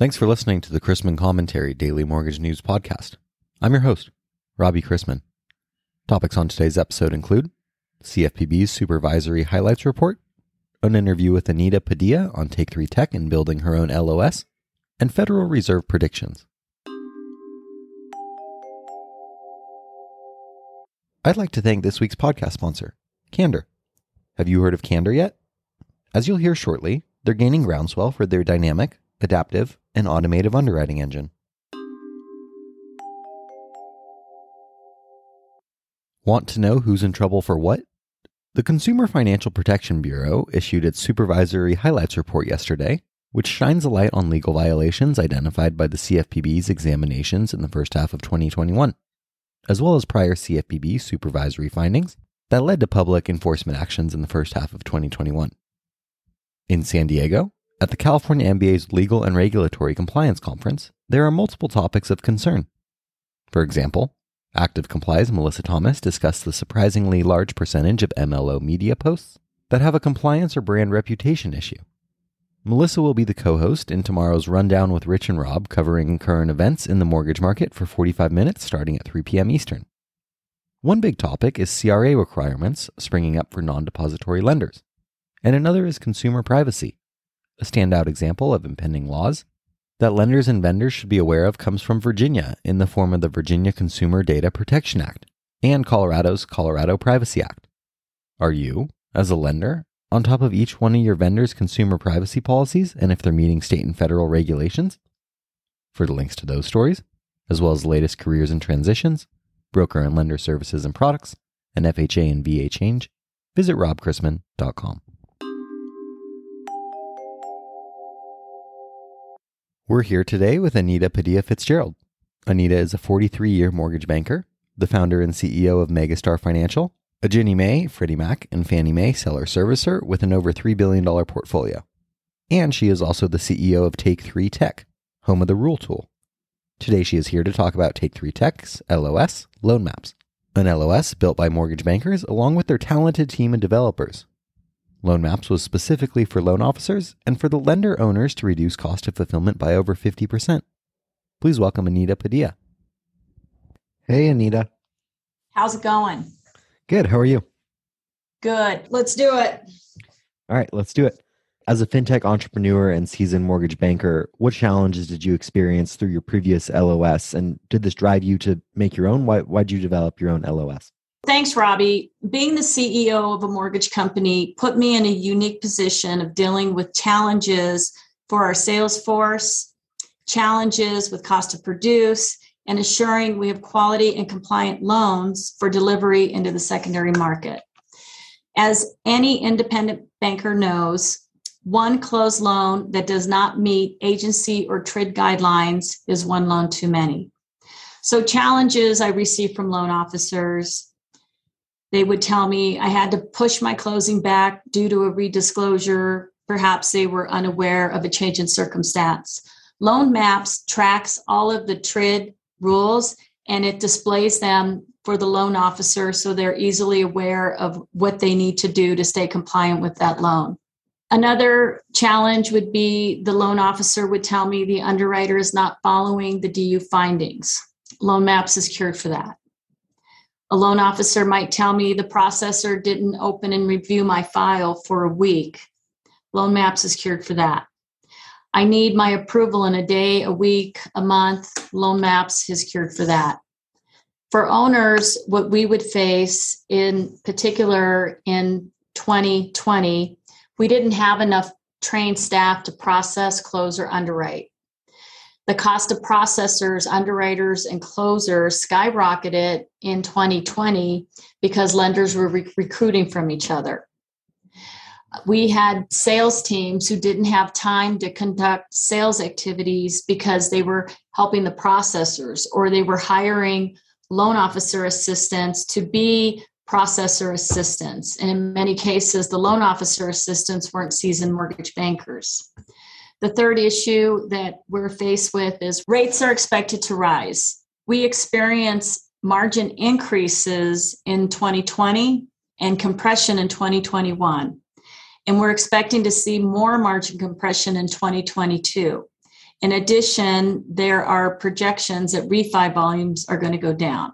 Thanks for listening to the Chrisman Commentary Daily Mortgage News Podcast. I'm your host, Robbie Chrisman. Topics on today's episode include CFPB's Supervisory Highlights Report, an interview with Anita Padilla on Take 3 Tech and building her own LOS, and Federal Reserve predictions. I'd like to thank this week's podcast sponsor, Candor. Have you heard of Candor yet? As you'll hear shortly, they're gaining groundswell for their dynamic, adaptive, and automative underwriting engine. Want to know who's in trouble for what? The Consumer Financial Protection Bureau issued its Supervisory Highlights Report yesterday, which shines a light on legal violations identified by the CFPB's examinations in the first half of 2021, as well as prior CFPB supervisory findings that led to public enforcement actions in the first half of 2021. In San Diego, at the California MBA's Legal and Regulatory Compliance Conference, there are multiple topics of concern. For example, Active Comply's Melissa Thomas discussed the surprisingly large percentage of MLO media posts that have a compliance or brand reputation issue. Melissa will be the co host in tomorrow's Rundown with Rich and Rob, covering current events in the mortgage market for 45 minutes starting at 3 p.m. Eastern. One big topic is CRA requirements springing up for non depository lenders, and another is consumer privacy. A standout example of impending laws that lenders and vendors should be aware of comes from Virginia in the form of the Virginia Consumer Data Protection Act and Colorado's Colorado Privacy Act. Are you, as a lender, on top of each one of your vendor's consumer privacy policies and if they're meeting state and federal regulations? For the links to those stories, as well as latest careers and transitions, broker and lender services and products, and FHA and VA change, visit robchrisman.com. We're here today with Anita Padilla Fitzgerald. Anita is a 43 year mortgage banker, the founder and CEO of Megastar Financial, a Ginnie Mae, Freddie Mac, and Fannie Mae seller servicer with an over $3 billion portfolio. And she is also the CEO of Take 3 Tech, home of the Rule Tool. Today she is here to talk about Take 3 Tech's LOS, Loan Maps, an LOS built by mortgage bankers along with their talented team of developers Loan Maps was specifically for loan officers and for the lender owners to reduce cost of fulfillment by over 50%. Please welcome Anita Padilla. Hey, Anita. How's it going? Good. How are you? Good. Let's do it. All right, let's do it. As a fintech entrepreneur and seasoned mortgage banker, what challenges did you experience through your previous LOS? And did this drive you to make your own? Why, why'd you develop your own LOS? Thanks, Robbie. Being the CEO of a mortgage company put me in a unique position of dealing with challenges for our sales force, challenges with cost to produce, and assuring we have quality and compliant loans for delivery into the secondary market. As any independent banker knows, one closed loan that does not meet agency or TRID guidelines is one loan too many. So, challenges I receive from loan officers they would tell me I had to push my closing back due to a redisclosure. Perhaps they were unaware of a change in circumstance. Loan Maps tracks all of the TRID rules and it displays them for the loan officer so they're easily aware of what they need to do to stay compliant with that loan. Another challenge would be the loan officer would tell me the underwriter is not following the DU findings. Loan Maps is cured for that. A loan officer might tell me the processor didn't open and review my file for a week. Loan Maps is cured for that. I need my approval in a day, a week, a month. Loan Maps is cured for that. For owners, what we would face in particular in 2020, we didn't have enough trained staff to process, close, or underwrite the cost of processors, underwriters, and closers skyrocketed in 2020 because lenders were re- recruiting from each other. We had sales teams who didn't have time to conduct sales activities because they were helping the processors or they were hiring loan officer assistants to be processor assistants. And in many cases, the loan officer assistants weren't seasoned mortgage bankers. The third issue that we're faced with is rates are expected to rise. We experience margin increases in 2020 and compression in 2021. And we're expecting to see more margin compression in 2022. In addition, there are projections that refi volumes are going to go down.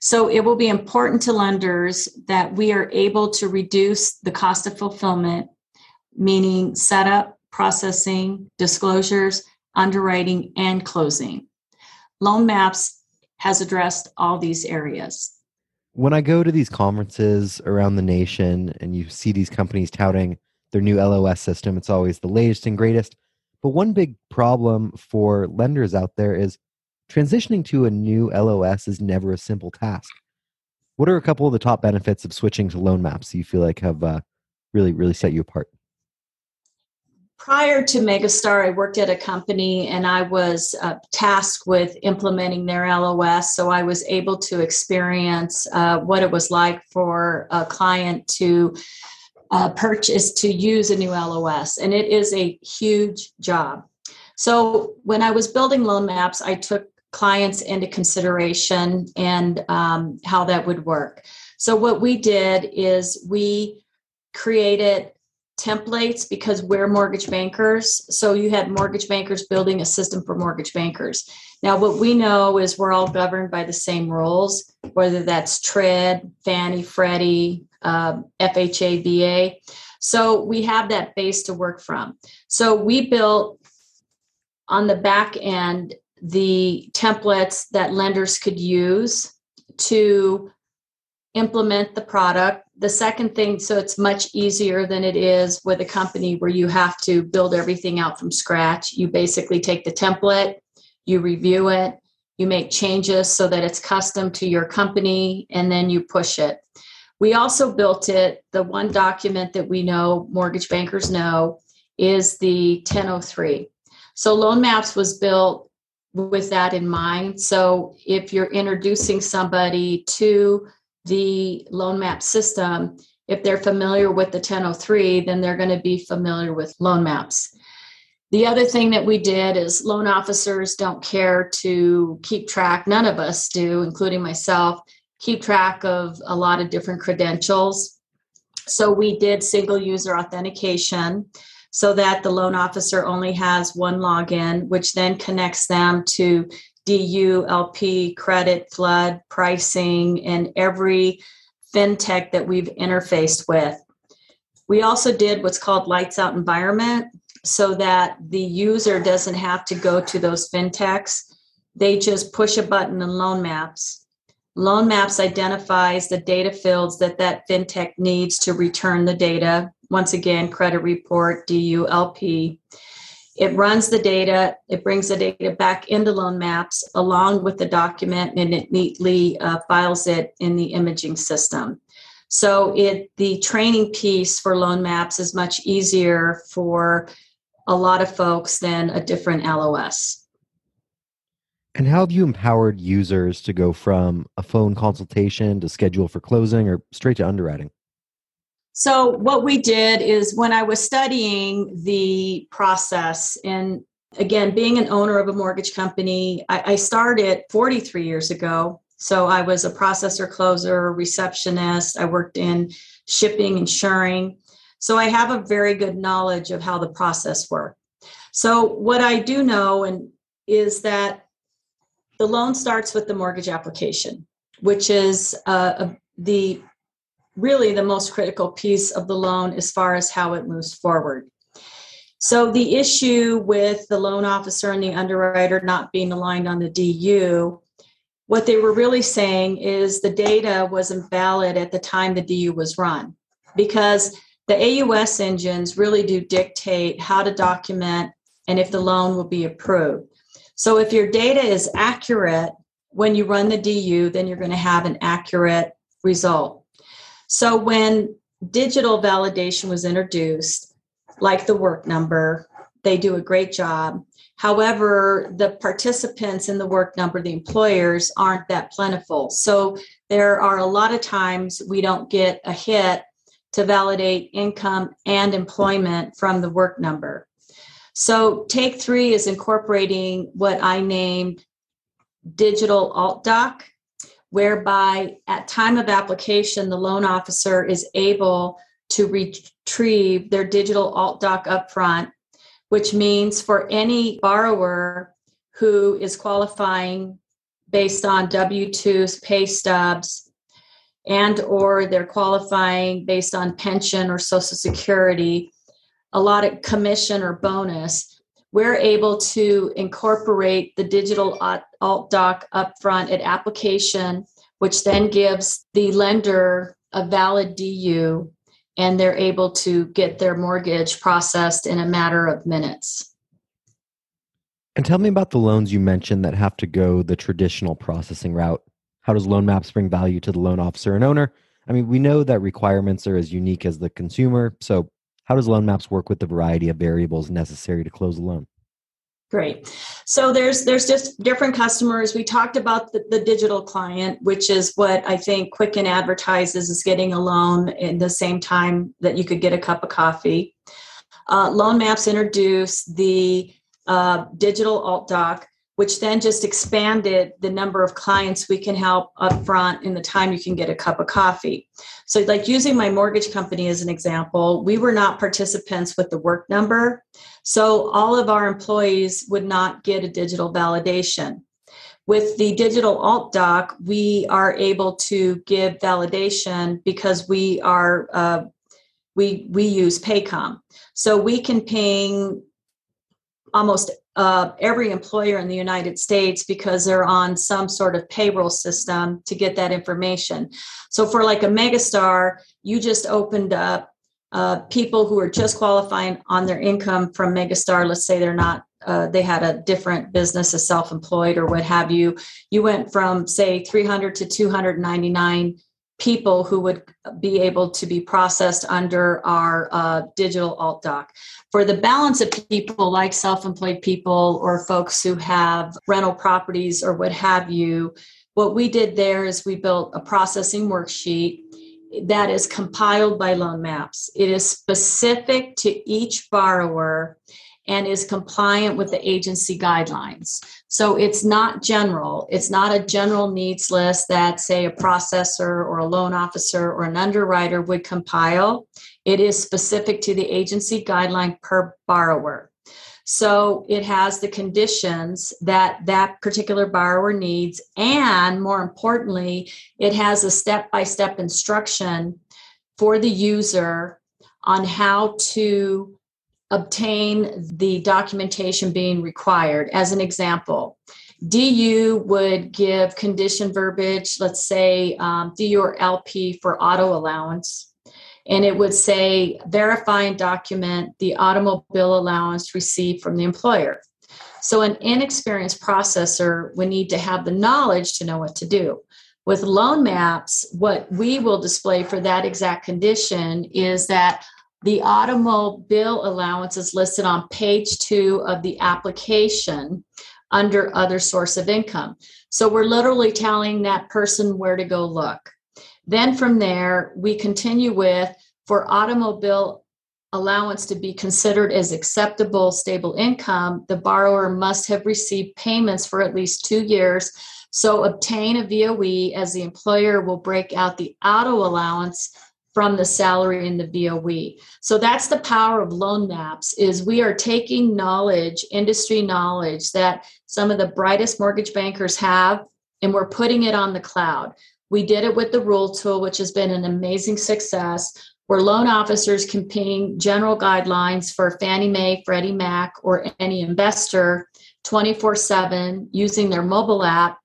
So it will be important to lenders that we are able to reduce the cost of fulfillment, meaning setup, processing, disclosures, underwriting, and closing. Loan Maps has addressed all these areas. When I go to these conferences around the nation and you see these companies touting their new LOS system, it's always the latest and greatest. But one big problem for lenders out there is transitioning to a new LOS is never a simple task. What are a couple of the top benefits of switching to loan maps you feel like have uh, really, really set you apart? Prior to Megastar, I worked at a company and I was uh, tasked with implementing their LOS. So I was able to experience uh, what it was like for a client to uh, purchase to use a new LOS. And it is a huge job. So when I was building loan maps, I took clients into consideration and um, how that would work. So, what we did is we created templates because we're mortgage bankers. So, you had mortgage bankers building a system for mortgage bankers. Now, what we know is we're all governed by the same rules, whether that's TRID, Fannie, Freddie, uh, FHA, VA. So, we have that base to work from. So, we built on the back end the templates that lenders could use to implement the product. The second thing, so it's much easier than it is with a company where you have to build everything out from scratch. You basically take the template, you review it, you make changes so that it's custom to your company, and then you push it. We also built it. The one document that we know mortgage bankers know is the 1003. So Loan Maps was built with that in mind. So if you're introducing somebody to the loan map system, if they're familiar with the 1003, then they're going to be familiar with loan maps. The other thing that we did is loan officers don't care to keep track, none of us do, including myself, keep track of a lot of different credentials. So we did single user authentication so that the loan officer only has one login, which then connects them to DU, LP, credit, flood, pricing, and every fintech that we've interfaced with. We also did what's called lights out environment so that the user doesn't have to go to those fintechs. They just push a button in loan maps. Loan maps identifies the data fields that that fintech needs to return the data once again, credit report, DULP. It runs the data, it brings the data back into loan maps along with the document, and it neatly uh, files it in the imaging system. So it the training piece for loan maps is much easier for a lot of folks than a different LOS. And how have you empowered users to go from a phone consultation to schedule for closing or straight to underwriting? So, what we did is when I was studying the process, and again, being an owner of a mortgage company, I, I started 43 years ago. So, I was a processor, closer, receptionist. I worked in shipping, insuring. So, I have a very good knowledge of how the process worked. So, what I do know and is that the loan starts with the mortgage application, which is uh, the really the most critical piece of the loan as far as how it moves forward. So the issue with the loan officer and the underwriter not being aligned on the DU, what they were really saying is the data wasn't valid at the time the DU was run because the AUS engines really do dictate how to document and if the loan will be approved. So if your data is accurate when you run the DU, then you're going to have an accurate result. So when digital validation was introduced, like the work number, they do a great job. However, the participants in the work number, the employers, aren't that plentiful. So there are a lot of times we don't get a hit to validate income and employment from the work number. So take three is incorporating what I named digital alt doc whereby at time of application the loan officer is able to retrieve their digital alt doc upfront which means for any borrower who is qualifying based on W2s, pay stubs, and or they're qualifying based on pension or social security, a lot of commission or bonus, we're able to incorporate the digital alt doc upfront at application, which then gives the lender a valid DU and they're able to get their mortgage processed in a matter of minutes. And tell me about the loans you mentioned that have to go the traditional processing route. How does Loan Maps bring value to the loan officer and owner? I mean, we know that requirements are as unique as the consumer. So, how does Loan Maps work with the variety of variables necessary to close a loan? Great. So there's there's just different customers. We talked about the, the, digital client, which is what I think Quicken advertises is getting a loan in the same time that you could get a cup of coffee. Uh, loan Maps introduced the uh, digital alt doc, which then just expanded the number of clients we can help up front in the time you can get a cup of coffee. So, like using my mortgage company as an example, we were not participants with the work number. So, all of our employees would not get a digital validation. With the digital alt doc, we are able to give validation because we are uh, we we use Paycom, so we can ping almost uh, every employer in the United States because they're on some sort of payroll system to get that information. So, for like a megastar, you just opened up uh, people who are just qualifying on their income from megastar. Let's say they're not, uh, they had a different business as self employed or what have you. You went from, say, 300 to 299 people who would be able to be processed under our uh, digital alt doc. For the balance of people like self employed people or folks who have rental properties or what have you, what we did there is we built a processing worksheet that is compiled by Loan Maps. It is specific to each borrower and is compliant with the agency guidelines. So it's not general. It's not a general needs list that, say, a processor or a loan officer or an underwriter would compile. It is specific to the agency guideline per borrower. So it has the conditions that that particular borrower needs. And more importantly, it has a step by step instruction for the user on how to obtain the documentation being required. As an example, DU would give condition verbiage, let's say um, DU or LP for auto allowance, and it would say verify and document the automobile allowance received from the employer. So, an inexperienced processor would need to have the knowledge to know what to do. With loan maps, what we will display for that exact condition is that the automobile allowance is listed on page two of the application under other source of income. So we're literally telling that person where to go look. Then from there, we continue with for automobile allowance to be considered as acceptable stable income, the borrower must have received payments for at least two years. So obtain a VOE as the employer will break out the auto allowance from the salary in the VOE. So that's the power of loan maps is we are taking knowledge, industry knowledge that some of the brightest mortgage bankers have and we're putting it on the cloud. We did it with the rule tool which has been an amazing success where loan officers can ping general guidelines for Fannie Mae, Freddie Mac or any investor 24/7 using their mobile app.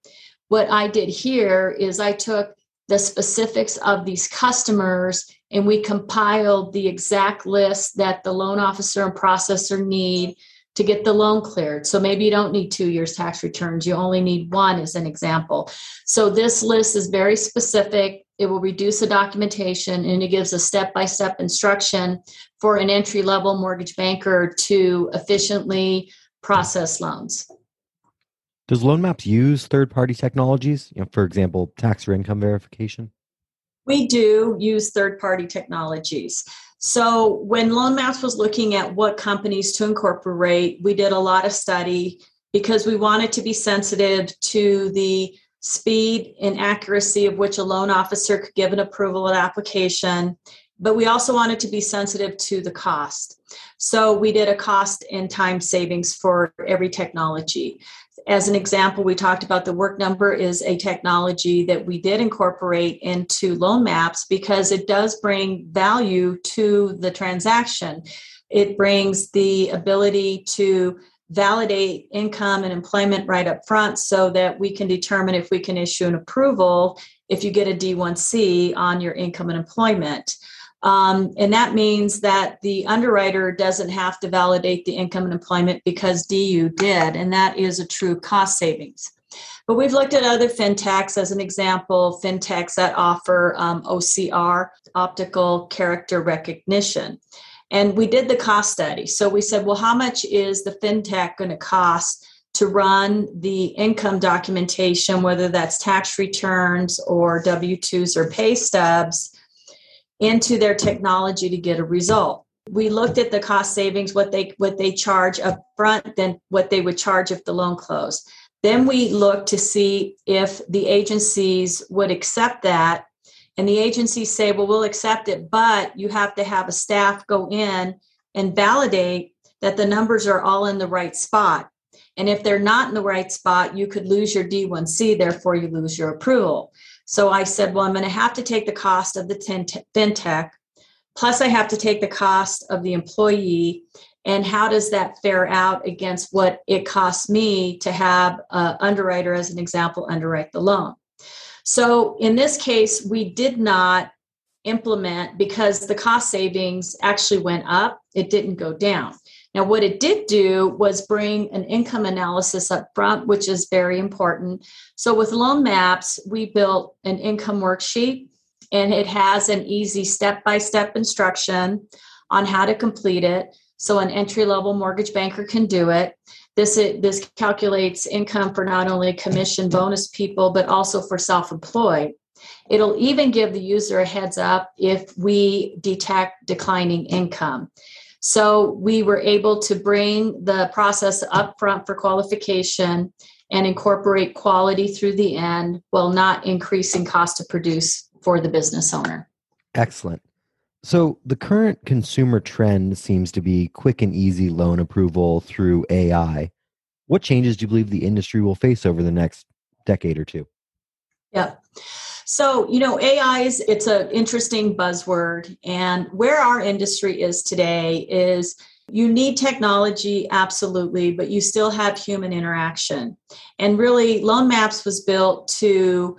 What I did here is I took the specifics of these customers and we compiled the exact list that the loan officer and processor need to get the loan cleared. So maybe you don't need two years tax returns, you only need one as an example. So this list is very specific. It will reduce the documentation and it gives a step by step instruction for an entry level mortgage banker to efficiently process loans. Does Loan Maps use third party technologies? You know, for example, tax or income verification? We do use third party technologies. So when Loan Maps was looking at what companies to incorporate, we did a lot of study because we wanted to be sensitive to the speed and accuracy of which a loan officer could give an approval at application but we also wanted to be sensitive to the cost. So we did a cost and time savings for every technology. As an example, we talked about the work number is a technology that we did incorporate into loan maps because it does bring value to the transaction. It brings the ability to validate income and employment right up front so that we can determine if we can issue an approval if you get a D1C on your income and employment. Um, and that means that the underwriter doesn't have to validate the income and employment because DU did, and that is a true cost savings. But we've looked at other fintechs as an example, fintechs that offer um, OCR, optical character recognition. And we did the cost study. So we said, well, how much is the fintech going to cost to run the income documentation, whether that's tax returns or W 2s or pay stubs, into their technology to get a result? We looked at the cost savings, what they what they charge up front, then what they would charge if the loan closed. Then we looked to see if the agencies would accept that and the agencies say, well, we'll accept it, but you have to have a staff go in and validate that the numbers are all in the right spot. And if they're not in the right spot, you could lose your D1C, therefore, you lose your approval. So I said, well, I'm going to have to take the cost of the fintech, plus, I have to take the cost of the employee. And how does that fare out against what it costs me to have an underwriter, as an example, underwrite the loan? So in this case, we did not implement because the cost savings actually went up, it didn't go down. Now, what it did do was bring an income analysis up front, which is very important. So, with Loan Maps, we built an income worksheet and it has an easy step by step instruction on how to complete it. So, an entry level mortgage banker can do it. This, this calculates income for not only commission bonus people, but also for self employed. It'll even give the user a heads up if we detect declining income. So we were able to bring the process up front for qualification and incorporate quality through the end while not increasing cost to produce for the business owner. Excellent. So, the current consumer trend seems to be quick and easy loan approval through AI. What changes do you believe the industry will face over the next decade or two? Yeah. So, you know, AI is it's an interesting buzzword and where our industry is today is you need technology absolutely, but you still have human interaction. And really Loan Maps was built to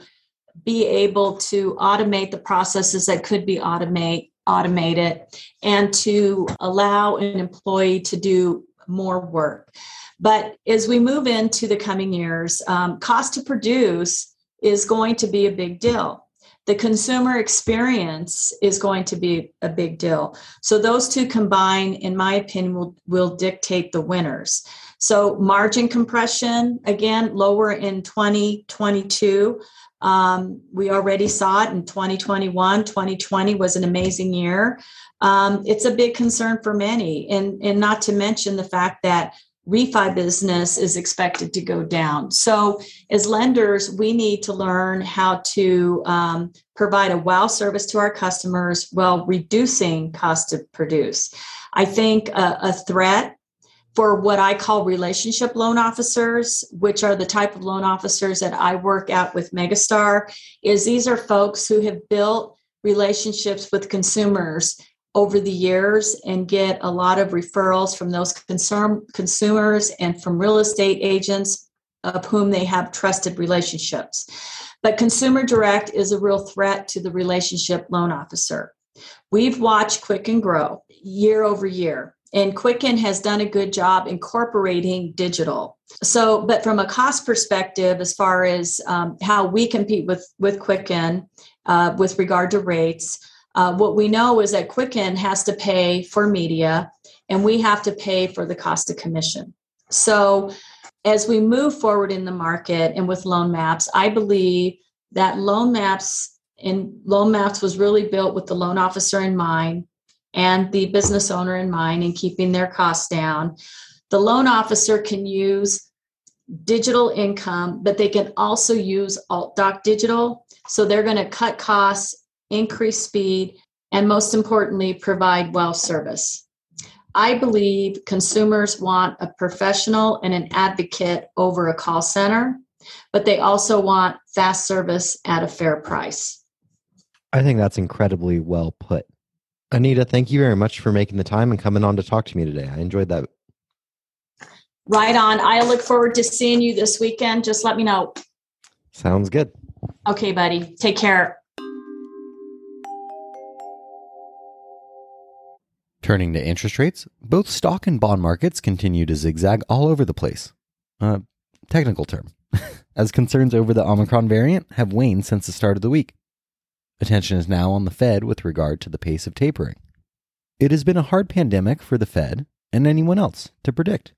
be able to automate the processes that could be automate automate it and to allow an employee to do more work. But as we move into the coming years, um, cost to produce is going to be a big deal. The consumer experience is going to be a big deal. So those two combined, in my opinion, will, will dictate the winners. So margin compression, again, lower in 2022. Um, we already saw it in 2021. 2020 was an amazing year. Um, it's a big concern for many, and, and not to mention the fact that refi business is expected to go down. So, as lenders, we need to learn how to um, provide a wow service to our customers while reducing cost to produce. I think a, a threat for what I call relationship loan officers, which are the type of loan officers that I work out with Megastar, is these are folks who have built relationships with consumers over the years and get a lot of referrals from those concern, consumers and from real estate agents of whom they have trusted relationships. But Consumer Direct is a real threat to the relationship loan officer. We've watched Quicken grow year over year and Quicken has done a good job incorporating digital. So, but from a cost perspective, as far as um, how we compete with with Quicken uh, with regard to rates, uh, what we know is that Quicken has to pay for media, and we have to pay for the cost of commission. So, as we move forward in the market and with loan maps, I believe that loan maps and loan maps was really built with the loan officer in mind and the business owner in mind and keeping their costs down. The loan officer can use digital income, but they can also use alt doc digital. So they're going to cut costs, increase speed, and most importantly, provide well service. I believe consumers want a professional and an advocate over a call center, but they also want fast service at a fair price. I think that's incredibly well put. Anita, thank you very much for making the time and coming on to talk to me today. I enjoyed that. Right on. I look forward to seeing you this weekend. Just let me know. Sounds good. Okay, buddy. Take care. Turning to interest rates, both stock and bond markets continue to zigzag all over the place. Uh, technical term, as concerns over the Omicron variant have waned since the start of the week. Attention is now on the Fed with regard to the pace of tapering. It has been a hard pandemic for the Fed and anyone else to predict.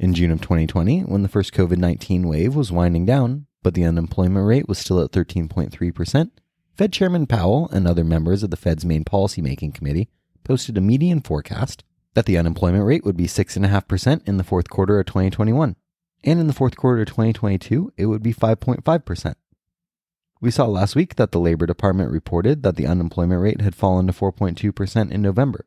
In June of 2020, when the first COVID 19 wave was winding down, but the unemployment rate was still at 13.3%, Fed Chairman Powell and other members of the Fed's main policymaking committee posted a median forecast that the unemployment rate would be 6.5% in the fourth quarter of 2021, and in the fourth quarter of 2022, it would be 5.5%. We saw last week that the Labor Department reported that the unemployment rate had fallen to 4.2% in November.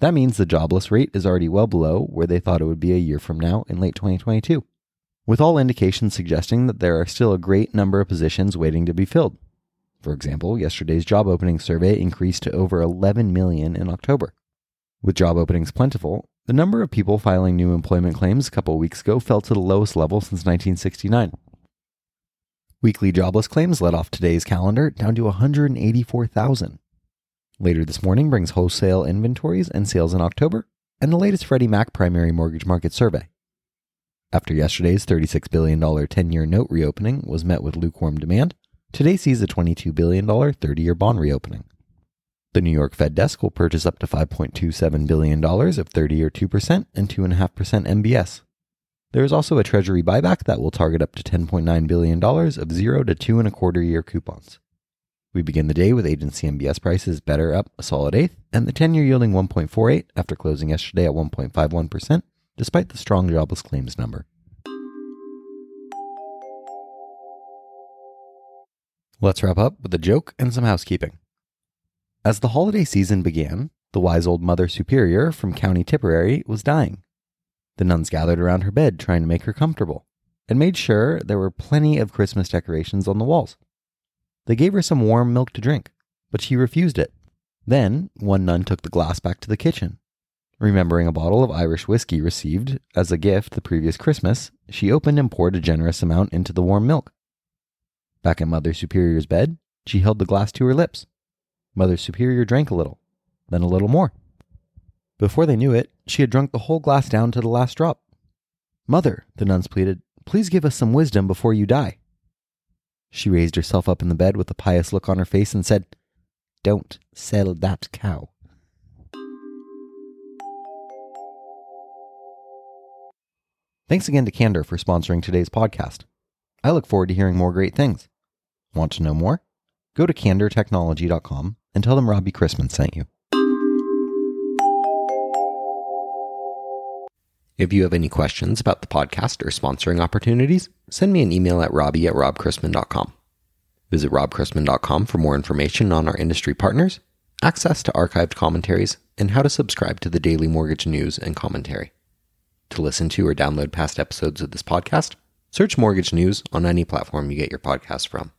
That means the jobless rate is already well below where they thought it would be a year from now in late 2022, with all indications suggesting that there are still a great number of positions waiting to be filled. For example, yesterday's job opening survey increased to over 11 million in October. With job openings plentiful, the number of people filing new employment claims a couple weeks ago fell to the lowest level since 1969. Weekly jobless claims led off today's calendar down to 184,000. Later this morning brings wholesale inventories and sales in October and the latest Freddie Mac primary mortgage market survey. After yesterday's $36 billion 10 year note reopening was met with lukewarm demand, Today sees a $22 billion 30 year bond reopening. The New York Fed desk will purchase up to $5.27 billion of 30 year 2% and 2.5% MBS. There is also a Treasury buyback that will target up to $10.9 billion of 0 to 2 and a quarter year coupons. We begin the day with agency MBS prices better up a solid eighth, and the 10 year yielding 1.48 after closing yesterday at 1.51%, despite the strong jobless claims number. Let's wrap up with a joke and some housekeeping. As the holiday season began, the wise old Mother Superior from County Tipperary was dying. The nuns gathered around her bed trying to make her comfortable and made sure there were plenty of Christmas decorations on the walls. They gave her some warm milk to drink, but she refused it. Then one nun took the glass back to the kitchen. Remembering a bottle of Irish whiskey received as a gift the previous Christmas, she opened and poured a generous amount into the warm milk. Back in Mother Superior's bed, she held the glass to her lips. Mother Superior drank a little, then a little more. Before they knew it, she had drunk the whole glass down to the last drop. Mother, the nuns pleaded, please give us some wisdom before you die. She raised herself up in the bed with a pious look on her face and said, Don't sell that cow. Thanks again to Candor for sponsoring today's podcast. I look forward to hearing more great things. Want to know more? Go to candortechnology.com and tell them Robbie Chrisman sent you. If you have any questions about the podcast or sponsoring opportunities, send me an email at robbie at robchrisman.com. Visit robchrisman.com for more information on our industry partners, access to archived commentaries, and how to subscribe to the daily mortgage news and commentary. To listen to or download past episodes of this podcast, search Mortgage News on any platform you get your podcast from.